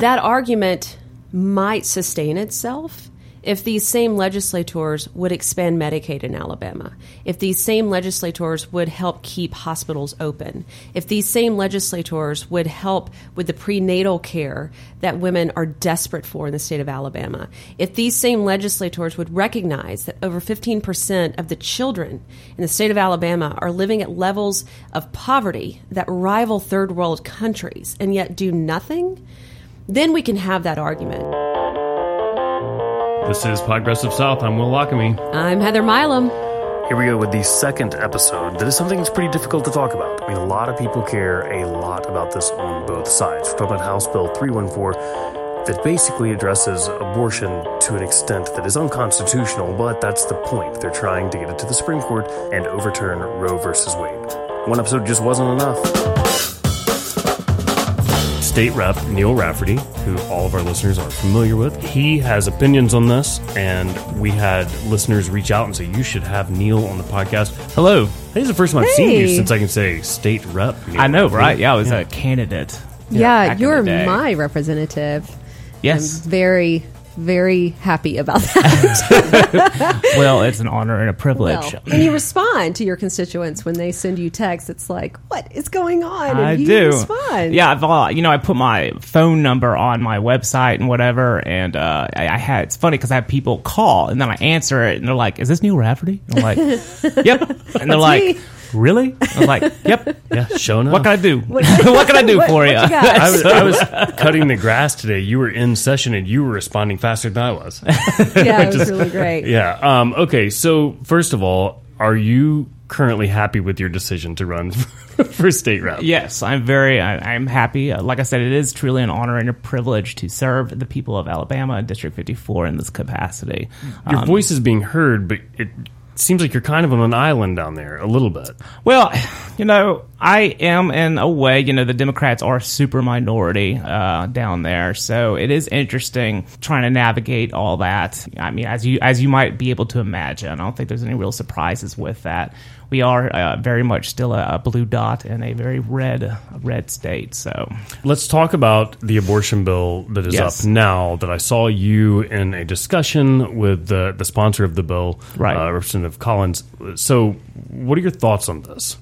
That argument might sustain itself if these same legislators would expand Medicaid in Alabama, if these same legislators would help keep hospitals open, if these same legislators would help with the prenatal care that women are desperate for in the state of Alabama, if these same legislators would recognize that over 15% of the children in the state of Alabama are living at levels of poverty that rival third world countries and yet do nothing, then we can have that argument. This is Progressive South. I'm Will Lockamy. I'm Heather Milam. Here we go with the second episode. That is something that's pretty difficult to talk about. I mean, a lot of people care a lot about this on both sides. We're talking about House Bill 314 that basically addresses abortion to an extent that is unconstitutional, but that's the point. They're trying to get it to the Supreme Court and overturn Roe versus Wade. One episode just wasn't enough. State Rep Neil Rafferty, who all of our listeners are familiar with, he has opinions on this, and we had listeners reach out and say, You should have Neil on the podcast. Hello. I think it's the first time I've seen you Hey. since I can say State Rep. Neil I know, Rafferty. right? Yeah, I was a candidate. Yeah, back in you're day. my representative. Yes. I'm very, very happy about that. well, it's an honor and a privilege. well, and you respond to your constituents when they send you texts. It's like, what is going on? And I you do. respond. Yeah, I've, uh, you know, I put my phone number on my website and whatever, and uh, I, I had. It's funny because I have people call and then I answer it, and they're like, "Is this Neil Rafferty?" And I'm like, "Yep," and they're like, me. "Really?" I'm like, "Yep." Yeah, show enough. What can I do? What, can I do What- for you? what you got? I was, I was cutting the grass today. You were in session and you were responding faster than I was. yeah, it was really great. yeah. Um, okay. So, first of all, are you currently happy with your decision to run for state rep? Yes, I'm very. I, I'm happy. Uh, Like I said, it is truly an honor and a privilege to serve the people of Alabama District 54 in this capacity. Your Um, voice is being heard, but it seems like you're kind of on an island down there a little bit. Well, you know, I am in a way. You know, the Democrats are super minority uh, down there, so it is interesting trying to navigate all that. I mean, as you as you might be able to imagine, I don't think there's any real surprises with that. We are uh, very much still a, a blue dot in a very red red state. So Let's talk about the abortion bill that is Yes. up now. That I saw you in a discussion with the the sponsor of the bill, Right. uh, Representative Collins. So, what are your thoughts on this?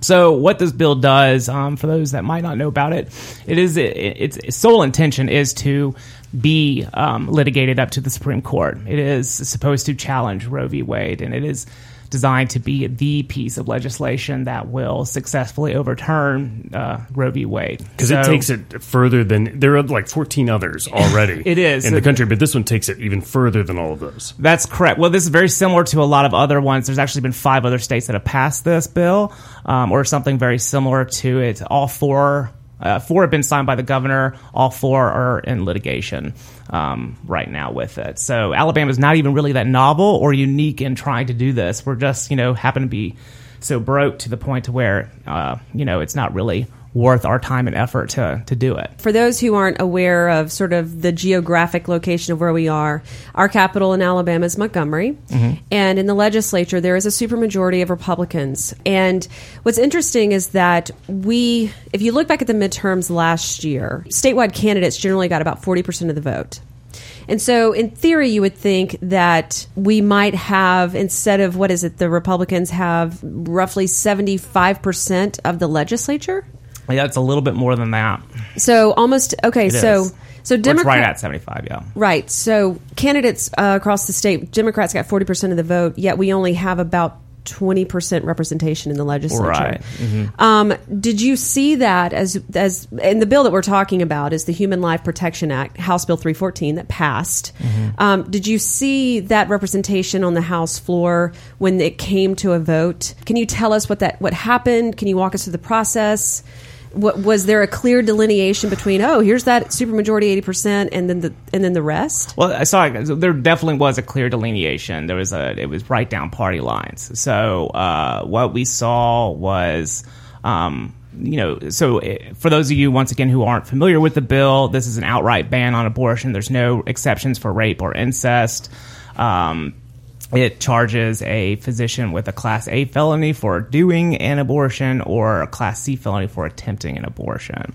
So, what this bill does, um, for those that might not know about it, it is it, its sole intention is to be um, litigated up to the Supreme Court. It is supposed to challenge Roe v. Wade, and it is designed to be the piece of legislation that will successfully overturn uh, Roe v. Wade. Because it takes it further than there are like 14 others already. It is. in the country, but this one takes it even further than all of those. That's correct. Well, this is very similar to a lot of other ones. There's actually been five other states that have passed this bill, um, or something very similar to it. All four, uh, four have been signed by the governor. All four are in litigation um, right now with it. So Alabama is not even really that novel or unique in trying to do this. We're just, you know, happen to be so broke to the point to where, uh, you know, it's not really worth our time and effort to to do it. For those who aren't aware of sort of the geographic location of where we are, our capital in Alabama is Montgomery. Mm-hmm. And in the legislature, there is a supermajority of Republicans. And what's interesting is that we, if you look back at the midterms last year, statewide candidates generally got about 40% of the vote. And so, in theory, you would think that we might have, instead of what is it, the Republicans have roughly 75% of the legislature. Yeah, it's a little bit more than that. So almost okay. It so is. so Or it's Democrat right at 75, yeah. right. So candidates uh, across the state, Democrats got forty percent of the vote. Yet we only have about twenty percent representation in the legislature. Right. Mm-hmm. Um, did you see that as as in the bill that we're talking about is the Human Life Protection Act, House Bill three fourteen that passed? Mm-hmm. Um, did you see that representation on the House floor when it came to a vote? Can you tell us what that what happened? Can you walk us through the process? What, was there a clear delineation between oh here's that supermajority eighty percent and then the and then the rest? Well, I saw there definitely was a clear delineation. There was a it was right down party lines. So uh, what we saw was. Um, you know, so eh, for those of you once again who aren't familiar with the bill, this is an outright ban on abortion. There's no exceptions for rape or incest. Um, it charges a physician with a class A felony for doing an abortion or a class C felony for attempting an abortion.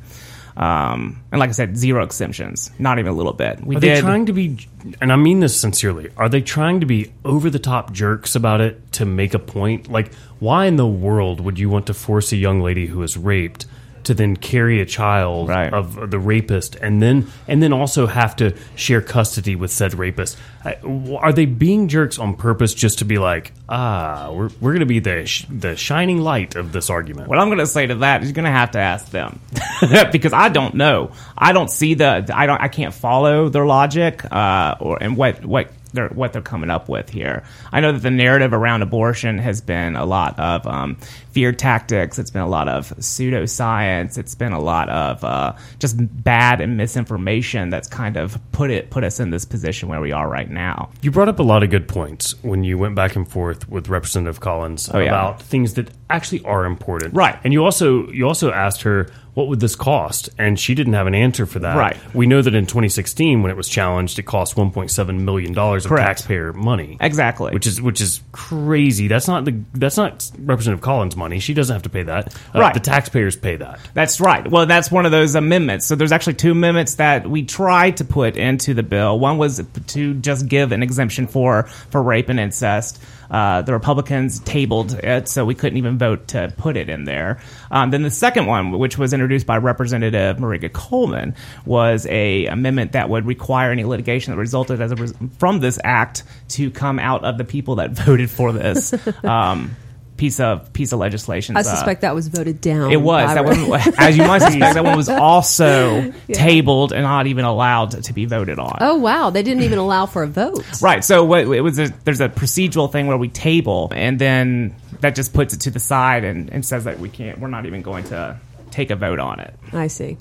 Um, and like I said, zero exemptions, not even a little bit. We Are did. they trying to be, and I mean this sincerely, are they trying to be over the top jerks about it to make a point? Like, why in the world would you want to force a young lady who is raped to then carry a child Right. of the rapist and then and then also have to share custody with said rapist? I- Are they being jerks on purpose just to be like, ah, we're, we're going to be the sh- the shining light of this argument? What I'm going to say to that is you're going to have to ask them because I don't know. I don't see the. I don't. I can't follow their logic uh, or and what what they're what they're coming up with here. I know that the narrative around abortion has been a lot of um, fear tactics. It's been a lot of pseudoscience. It's been a lot of uh, just bad and misinformation that's kind of put it put us in this position where we are right now. You brought up a lot of good points when you went back and forth with Representative Collins Oh, yeah. about things that actually are important. Right. And you also you also asked her what would this cost, and she didn't have an answer for that. Right. We know that in 2016, when it was challenged, it cost 1.7 million dollars of Correct. taxpayer money. Exactly. Which is which is crazy. That's not the that's not Representative Collins' money. She doesn't have to pay that. Uh, Right. The taxpayers pay that. That's right. Well, that's one of those amendments. So there's actually two amendments that we tried to put into the bill. One was to just give an exemption for for rape and incest. Uh, the Republicans tabled it, so we couldn't even vote to put it in there. Um, then the second one, which was introduced by Representative Merika Coleman, was a amendment that would require any litigation that resulted as a from this act to come out of the people that voted for this um, piece of piece of legislation. I Uh, suspect that was voted down. it was that Re- one, as you might suspect, that one was also tabled and not even allowed to be voted on. Oh wow, they didn't even allow for a vote. Right. So what it was a, there's a procedural thing where we table and then that just puts it to the side and, and says that we can't. We're not even going to take a vote on it. I see.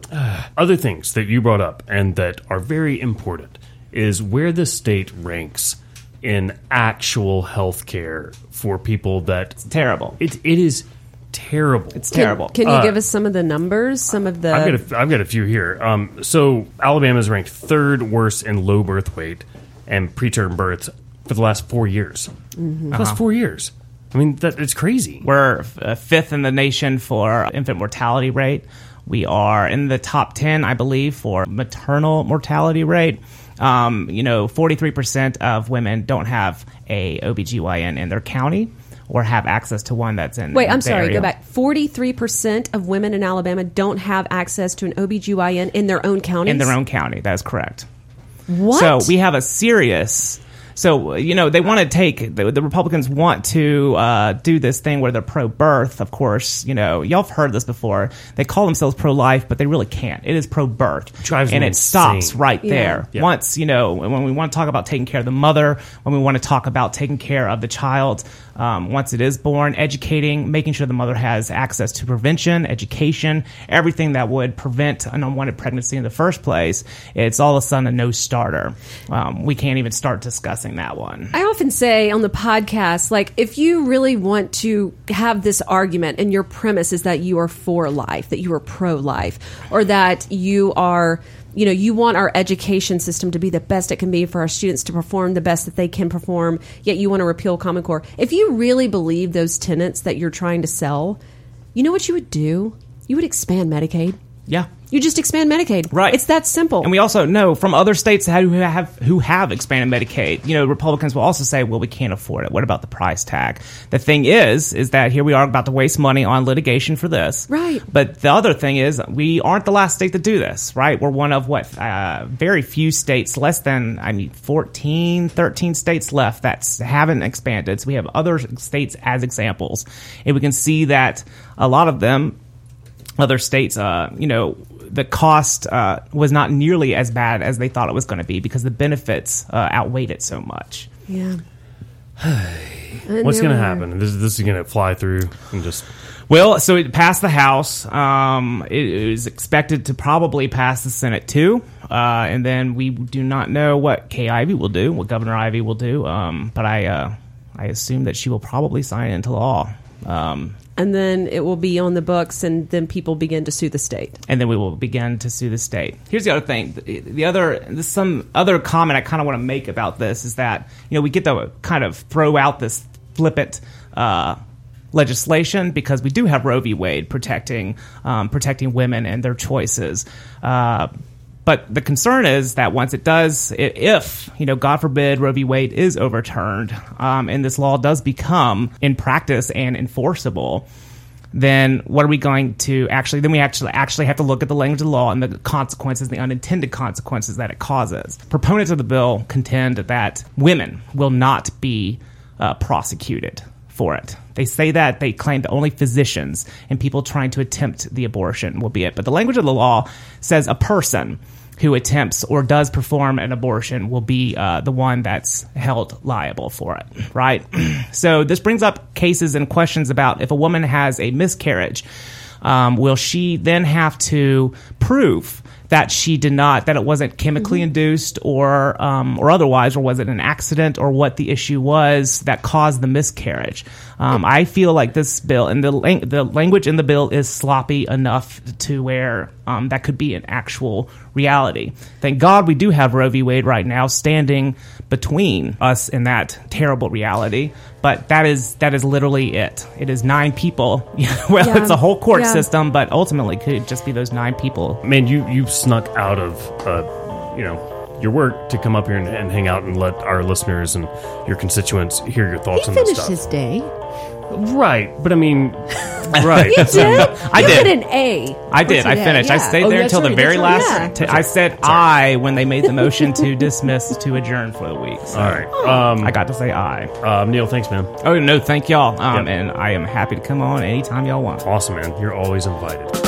Other things that you brought up and that are very important is where the state ranks in actual health care for people that it's Terrible. it, it is terrible. It's terrible. Can, you Uh, give us some of the numbers? Some of the. I've got a, I've got a few here. Um, so Alabama is ranked third worst in low birth weight and preterm births for the last four years. Mm-hmm. The Last four years. I mean, that it's crazy. We're uh, fifth in the nation for infant mortality rate. We are in the top 10, I believe, for maternal mortality rate. Um, you know, 43% of women don't have a OBGYN in their county or have access to one that's in Wait, I'm sorry, area. go back. 43% of women in Alabama don't have access to an OBGYN in their own county. In their own county. That is correct. What? So we have a serious. So you know they want to take the, the Republicans want to uh, do this thing where they're pro-birth. Of course, you know y'all have heard this before. They call themselves pro-life, but they really can't. It is pro-birth, Drives and me it stops right Yeah. there. Yeah. Once you know when we want to talk about taking care of the mother, when we want to talk about taking care of the child um, once it is born, educating, making sure the mother has access to prevention, education, everything that would prevent an unwanted pregnancy in the first place. It's all of a sudden a no starter. Um, we can't even start discussing that one. I often say on the podcast, like, if you really want to have this argument and your premise is that you are for life, that you are pro life, or that you are, you know, you want our education system to be the best it can be for our students to perform the best that they can perform, yet you want to repeal Common Core. If you really believe those tenets that you're trying to sell, you know what you would do? You would expand Medicaid. Yeah. You just expand Medicaid. Right. It's that simple. And we also know from other states that who have who have expanded Medicaid. You know, Republicans will also say, "Well, we can't afford it. What about the price tag?" The thing is, is that here we are about to waste money on litigation for this. Right. But the other thing is, we aren't the last state to do this. Right. We're one of what uh, very few states, less than I mean, 14, 13 states left that haven't expanded. So we have other states as examples, and we can see that a lot of them other states, uh, you know, the cost uh, was not nearly as bad as they thought it was going to be because the benefits uh, outweighed it so much. yeah. What's going to happen? This, this is going to fly through and just. Well, so it passed the House. Um, it is expected to probably pass the Senate too, uh, and then we do not know what Kay Ivey will do, what Governor Ivey will do. Um, but I, uh, I assume that she will probably sign it into law. Um, And then it will be on the books, and then people begin to sue the state. and then we will begin to sue the state. Here's the other thing: the, the other, some other comment I kind of want to make about this is that you know we get to kind of throw out this flippant uh, legislation because we do have Roe v. Wade protecting um, protecting women and their choices. Uh, but the concern is that once it does, if, you know, God forbid Roe v. Wade is overturned um, and this law does become in practice and enforceable, then what are we going to actually then we actually actually have to look at the language of the law and the consequences the unintended consequences that it causes proponents of the bill contend that women will not be uh, prosecuted for it they say that they claim that only physicians and people trying to attempt the abortion will be it but the language of the law says a person who attempts or does perform an abortion will be uh, the one that's held liable for it, right? so this brings up cases and questions about if a woman has a miscarriage, um, will she then have to prove that she did not that it wasn't chemically induced or um, or otherwise, or was it an accident, or what the issue was that caused the miscarriage? Um, I feel like this bill and the lang- the language in the bill is sloppy enough to where um, that could be an actual reality. Thank God we do have Roe v. Wade right now standing between us and that terrible reality. But that is that is literally it. It is nine people. well, Yeah. it's a whole court Yeah. system, but ultimately could just be those nine people. Man, you you snuck out of uh, you know your work to come up here and, and hang out and let our listeners and your constituents hear your thoughts He on this finished stuff. his day. Right, but I mean, right. You did? I you did. An A. I did. I Yeah, finished. I stayed Oh, there that's until the very that's right. last. Yeah. t- I said I when they made the motion to dismiss to adjourn for the week. So All right. Um, I got to say I. um, Neil, thanks, man. Oh no, thank y'all. Um, Yep. and I am happy to come on anytime y'all want. Awesome, man. You're always invited.